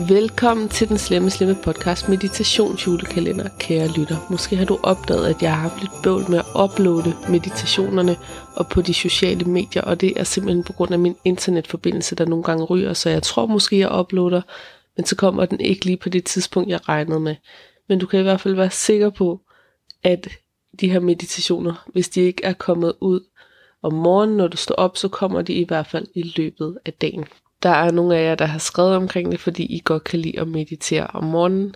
Velkommen til den slemme, slemme podcast Meditationsjulekalender, kære lytter. Måske har du opdaget, at jeg har haft lidt bøvl med at uploade meditationerne og på de sociale medier, og det er simpelthen på grund af min internetforbindelse, der nogle gange ryger, så jeg tror måske, jeg uploader, men så kommer den ikke lige på det tidspunkt, jeg regnede med. Men du kan i hvert fald være sikker på, at de her meditationer, hvis de ikke er kommet ud om morgenen, når du står op, så kommer de i hvert fald i løbet af dagen. Der er nogle af jer, der har skrevet omkring det, fordi I godt kan lide at meditere om morgenen.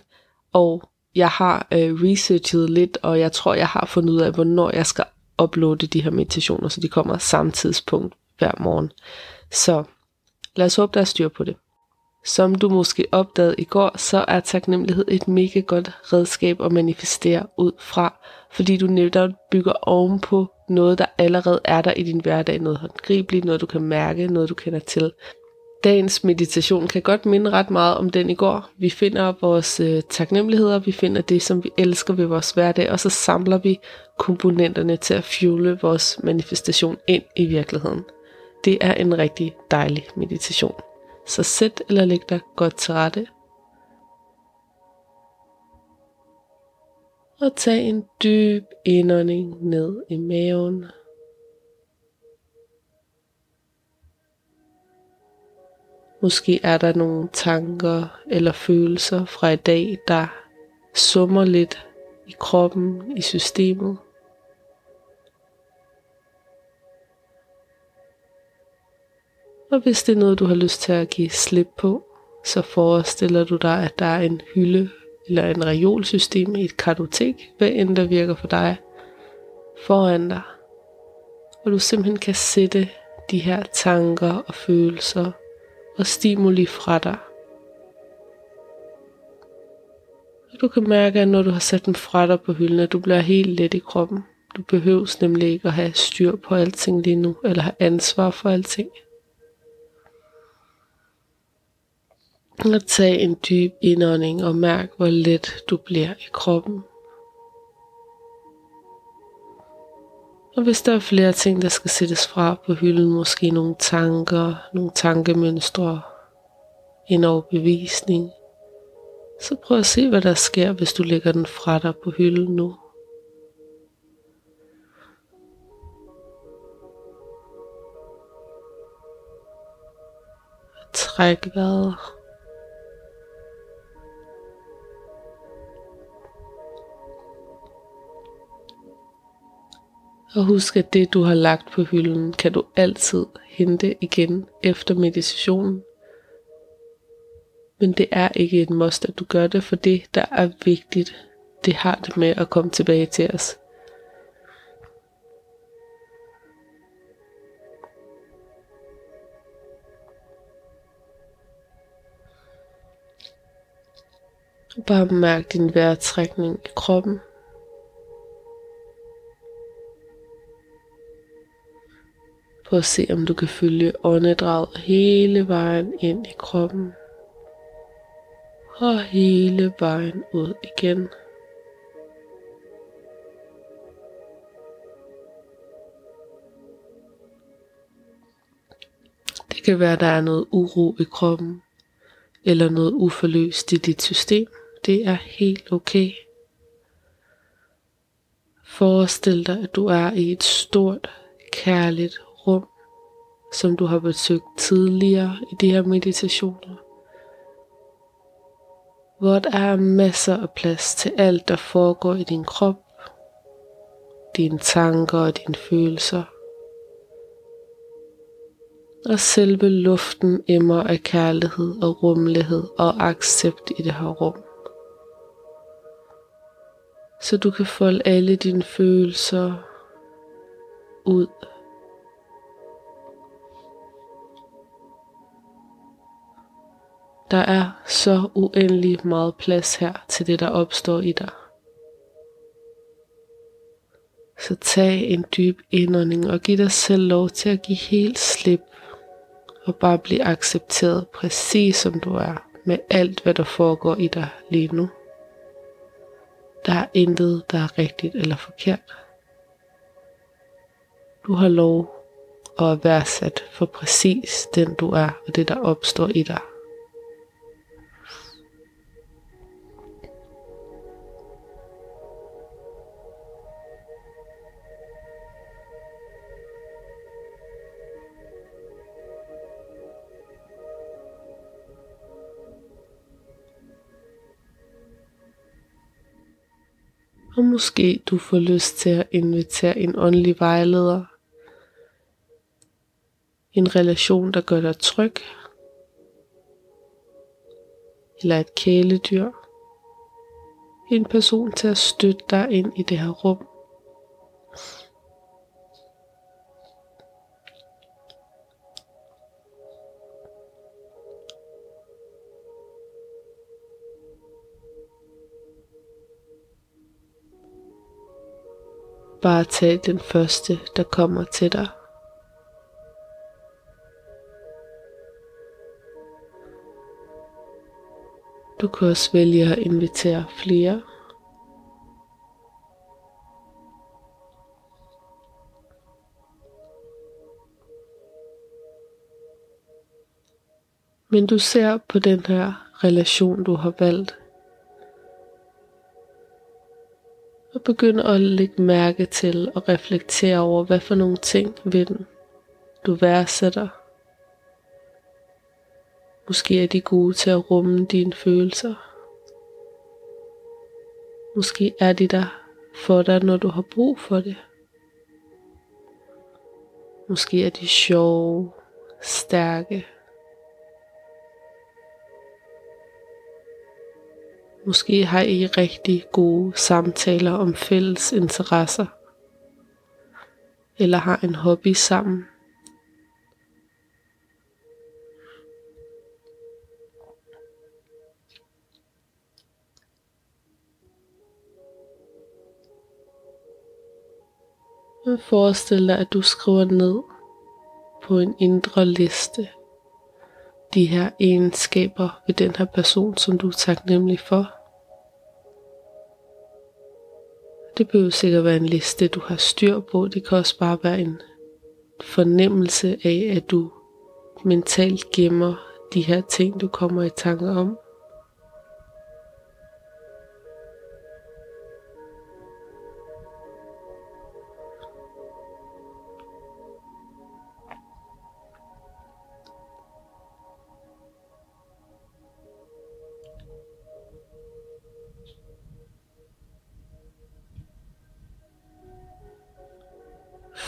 Og jeg har øh, researchet lidt, og jeg tror, jeg har fundet ud af, hvornår jeg skal uploade de her meditationer, så de kommer samme tidspunkt hver morgen. Så lad os håbe, der er styr på det. Som du måske opdagede i går, så er taknemmelighed et mega godt redskab at manifestere ud fra, fordi du netop bygger ovenpå noget, der allerede er der i din hverdag, noget håndgribeligt, noget du kan mærke, noget du kender til. Dagens meditation kan godt minde ret meget om den i går. Vi finder vores øh, taknemmeligheder, vi finder det, som vi elsker ved vores hverdag, og så samler vi komponenterne til at fuele vores manifestation ind i virkeligheden. Det er en rigtig dejlig meditation. Så sæt eller læg dig godt til rette. Og tag en dyb indånding ned i maven. Måske er der nogle tanker eller følelser fra i dag, der summer lidt i kroppen, i systemet. Og hvis det er noget, du har lyst til at give slip på, så forestiller du dig, at der er en hylde eller en reolsystem i et kartotek, hvad end der virker for dig, foran dig. Og du simpelthen kan sætte de her tanker og følelser og stimuli fra dig. Og du kan mærke, at når du har sat dem fra dig på hylden, at du bliver helt let i kroppen. Du behøver nemlig ikke at have styr på alting lige nu, eller have ansvar for alting. Og tag en dyb indånding og mærk, hvor let du bliver i kroppen. Og hvis der er flere ting, der skal sættes fra på hylden, måske nogle tanker, nogle tankemønstre, en overbevisning, så prøv at se, hvad der sker, hvis du lægger den fra dig på hylden nu. Træk vejret. Og husk, at det du har lagt på hylden, kan du altid hente igen efter meditationen. Men det er ikke et must, at du gør det, for det, der er vigtigt, det har det med at komme tilbage til os. Bare mærk din vejrtrækning i kroppen. Prøv at se, om du kan følge åndedraget hele vejen ind i kroppen. Og hele vejen ud igen. Det kan være, at der er noget uro i kroppen, eller noget uforløst i dit system. Det er helt okay. Forestil dig, at du er i et stort, kærligt rum, som du har besøgt tidligere i de her meditationer. Hvor der er masser af plads til alt, der foregår i din krop, dine tanker og dine følelser. Og selve luften emmer af kærlighed og rummelighed og accept i det her rum. Så du kan folde alle dine følelser ud Der er så uendelig meget plads her til det, der opstår i dig. Så tag en dyb indånding og giv dig selv lov til at give helt slip og bare blive accepteret præcis som du er med alt, hvad der foregår i dig lige nu. Der er intet, der er rigtigt eller forkert. Du har lov at være sat for præcis den du er og det, der opstår i dig. Og måske du får lyst til at invitere en åndelig vejleder. En relation, der gør dig tryg. Eller et kæledyr. En person til at støtte dig ind i det her rum. Bare tag den første, der kommer til dig. Du kan også vælge at invitere flere. Men du ser på den her relation, du har valgt, og begynd at lægge mærke til og reflektere over, hvad for nogle ting ved den, du værdsætter. Måske er de gode til at rumme dine følelser. Måske er de der for dig, når du har brug for det. Måske er de sjove, stærke Måske har I rigtig gode samtaler om fælles interesser. Eller har en hobby sammen. Forestil dig, at du skriver ned på en indre liste de her egenskaber ved den her person, som du er taknemmelig for. Det behøver sikkert være en liste, du har styr på. Det kan også bare være en fornemmelse af, at du mentalt gemmer de her ting, du kommer i tanke om.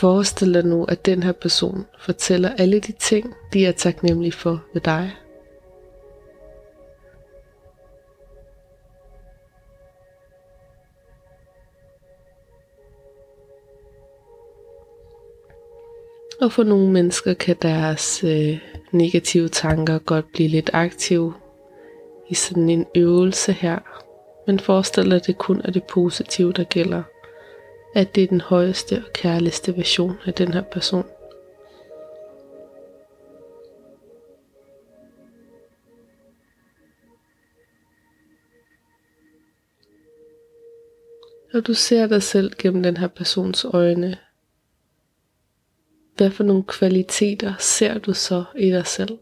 Forestil dig nu, at den her person fortæller alle de ting, de er taknemmelige for ved dig. Og for nogle mennesker kan deres øh, negative tanker godt blive lidt aktive i sådan en øvelse her. Men forestil dig, at det kun er det positive, der gælder at det er den højeste og kærligste version af den her person. Og du ser dig selv gennem den her persons øjne. Hvad for nogle kvaliteter ser du så i dig selv?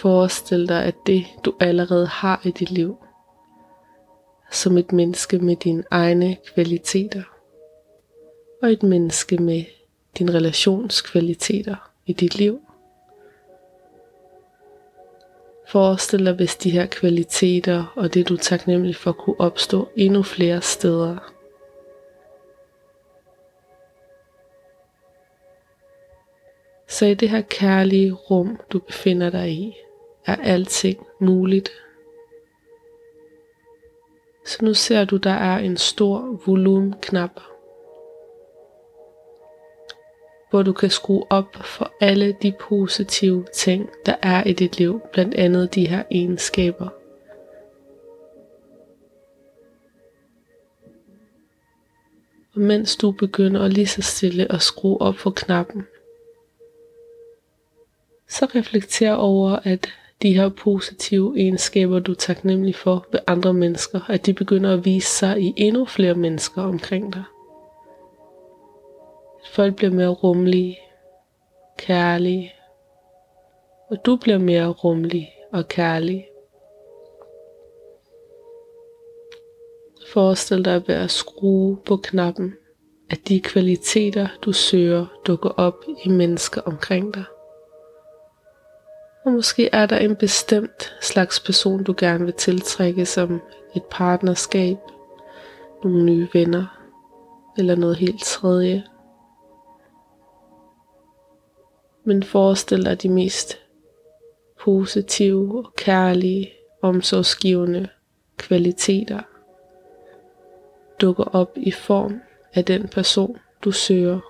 Forestil dig, at det du allerede har i dit liv, som et menneske med dine egne kvaliteter, og et menneske med dine relationskvaliteter i dit liv. Forestil dig, hvis de her kvaliteter og det du er taknemmelig for kunne opstå endnu flere steder. Så i det her kærlige rum, du befinder dig i, er alting muligt. Så nu ser du, der er en stor volumenknap, hvor du kan skrue op for alle de positive ting, der er i dit liv, blandt andet de her egenskaber. Og mens du begynder lige så stille at skrue op for knappen, så reflekter over, at de her positive egenskaber, du er taknemmelig for ved andre mennesker, at de begynder at vise sig i endnu flere mennesker omkring dig. At folk bliver mere rummelige, kærlige, og du bliver mere rummelig og kærlig. Forestil dig ved at skrue på knappen, at de kvaliteter, du søger, dukker op i mennesker omkring dig. Og måske er der en bestemt slags person, du gerne vil tiltrække som et partnerskab, nogle nye venner eller noget helt tredje. Men forestil dig de mest positive og kærlige, omsorgsgivende kvaliteter dukker op i form af den person, du søger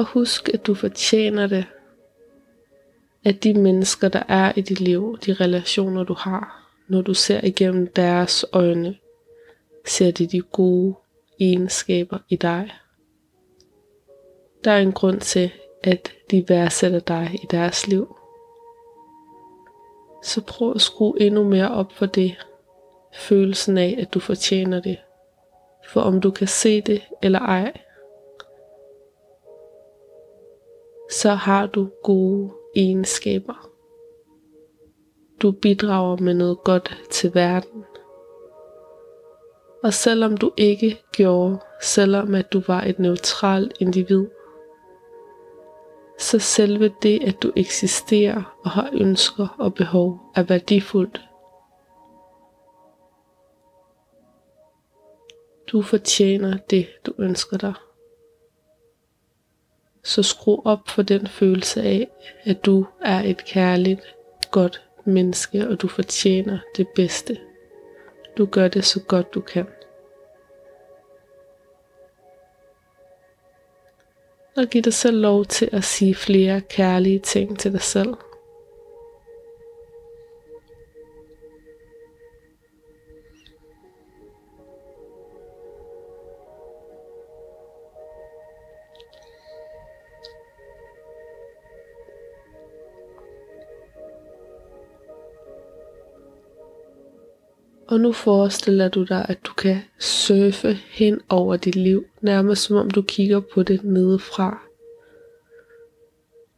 Og husk, at du fortjener det. At de mennesker, der er i dit liv, de relationer, du har, når du ser igennem deres øjne, ser de de gode egenskaber i dig. Der er en grund til, at de værdsætter dig i deres liv. Så prøv at skrue endnu mere op for det. Følelsen af, at du fortjener det. For om du kan se det eller ej, så har du gode egenskaber. Du bidrager med noget godt til verden. Og selvom du ikke gjorde, selvom at du var et neutralt individ, så selve det, at du eksisterer og har ønsker og behov, er værdifuldt. Du fortjener det, du ønsker dig så skru op for den følelse af, at du er et kærligt, godt menneske, og du fortjener det bedste. Du gør det så godt du kan. Og giv dig selv lov til at sige flere kærlige ting til dig selv. Og nu forestiller du dig, at du kan surfe hen over dit liv, nærmest som om du kigger på det nedefra.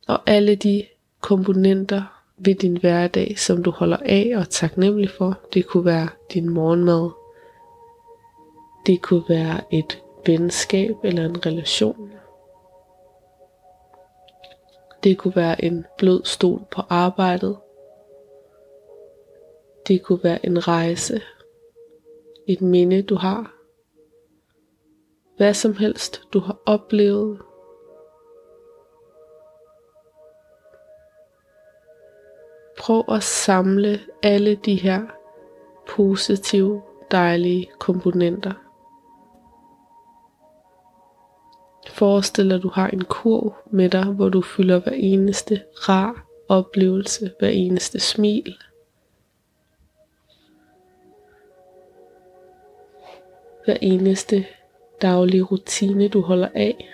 Og alle de komponenter ved din hverdag, som du holder af og er taknemmelig for, det kunne være din morgenmad. Det kunne være et venskab eller en relation. Det kunne være en blød stol på arbejdet. Det kunne være en rejse, et minde du har, hvad som helst du har oplevet. Prøv at samle alle de her positive, dejlige komponenter. Forestil dig, at du har en kurv med dig, hvor du fylder hver eneste rar oplevelse, hver eneste smil, hver eneste daglige rutine, du holder af.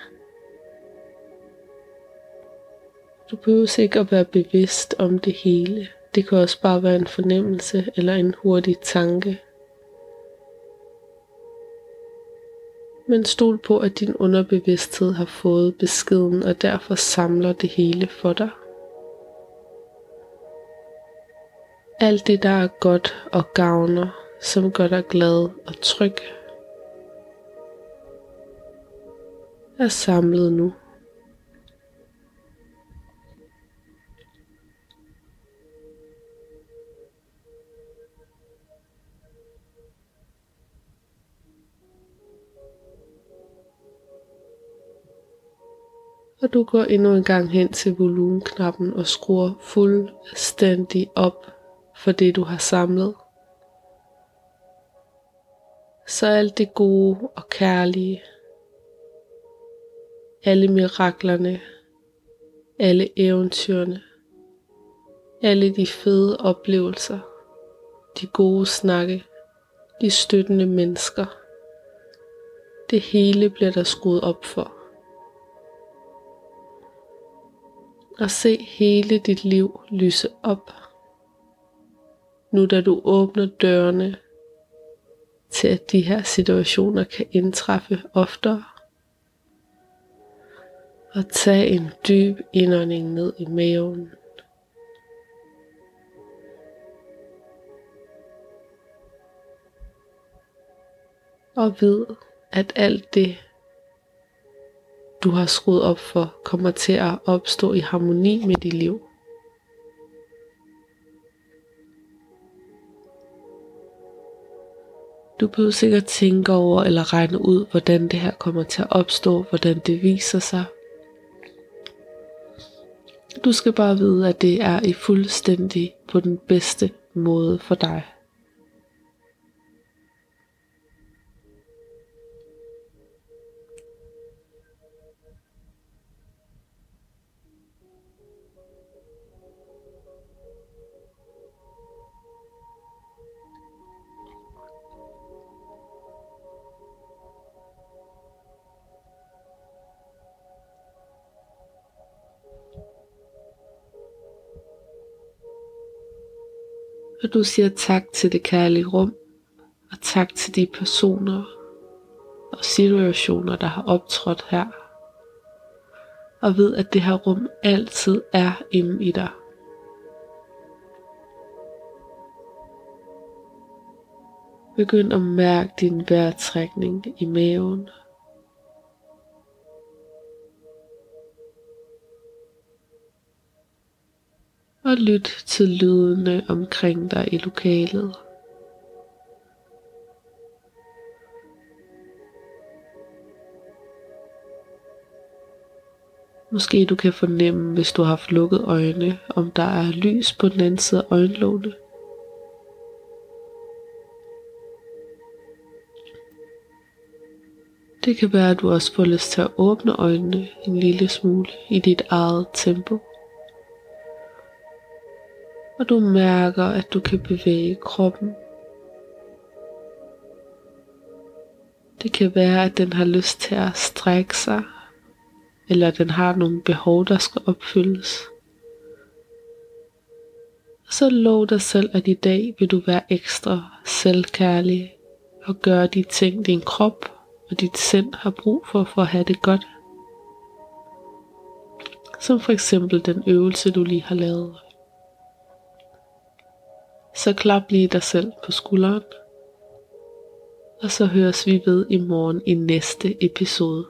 Du behøver ikke at være bevidst om det hele. Det kan også bare være en fornemmelse eller en hurtig tanke. Men stol på, at din underbevidsthed har fået beskeden og derfor samler det hele for dig. Alt det, der er godt og gavner, som gør dig glad og tryg, er samlet nu. Og du går endnu en gang hen til volumenknappen og skruer fuldstændig op for det, du har samlet. Så alt det gode og kærlige, alle miraklerne, alle eventyrene, alle de fede oplevelser, de gode snakke, de støttende mennesker. Det hele bliver der skruet op for. Og se hele dit liv lyse op. Nu da du åbner dørene til at de her situationer kan indtræffe oftere. Og tag en dyb indånding ned i maven. Og ved, at alt det, du har skruet op for, kommer til at opstå i harmoni med dit liv. Du behøver sikkert tænke over eller regne ud, hvordan det her kommer til at opstå, hvordan det viser sig. Du skal bare vide, at det er i fuldstændig på den bedste måde for dig. Og du siger tak til det kærlige rum, og tak til de personer og situationer, der har optrådt her. Og ved, at det her rum altid er inde i dig. Begynd at mærke din vejrtrækning i maven. Og lyt til lydene omkring dig i lokalet. Måske du kan fornemme, hvis du har haft lukket øjne, om der er lys på den anden side af øjenlågene. Det kan være, at du også får lyst til at åbne øjnene en lille smule i dit eget tempo og du mærker, at du kan bevæge kroppen. Det kan være, at den har lyst til at strække sig, eller den har nogle behov, der skal opfyldes. Og så lov dig selv, at i dag vil du være ekstra selvkærlig og gøre de ting, din krop og dit sind har brug for, for at have det godt. Som for eksempel den øvelse, du lige har lavet så klap lige dig selv på skulderen. Og så høres vi ved i morgen i næste episode.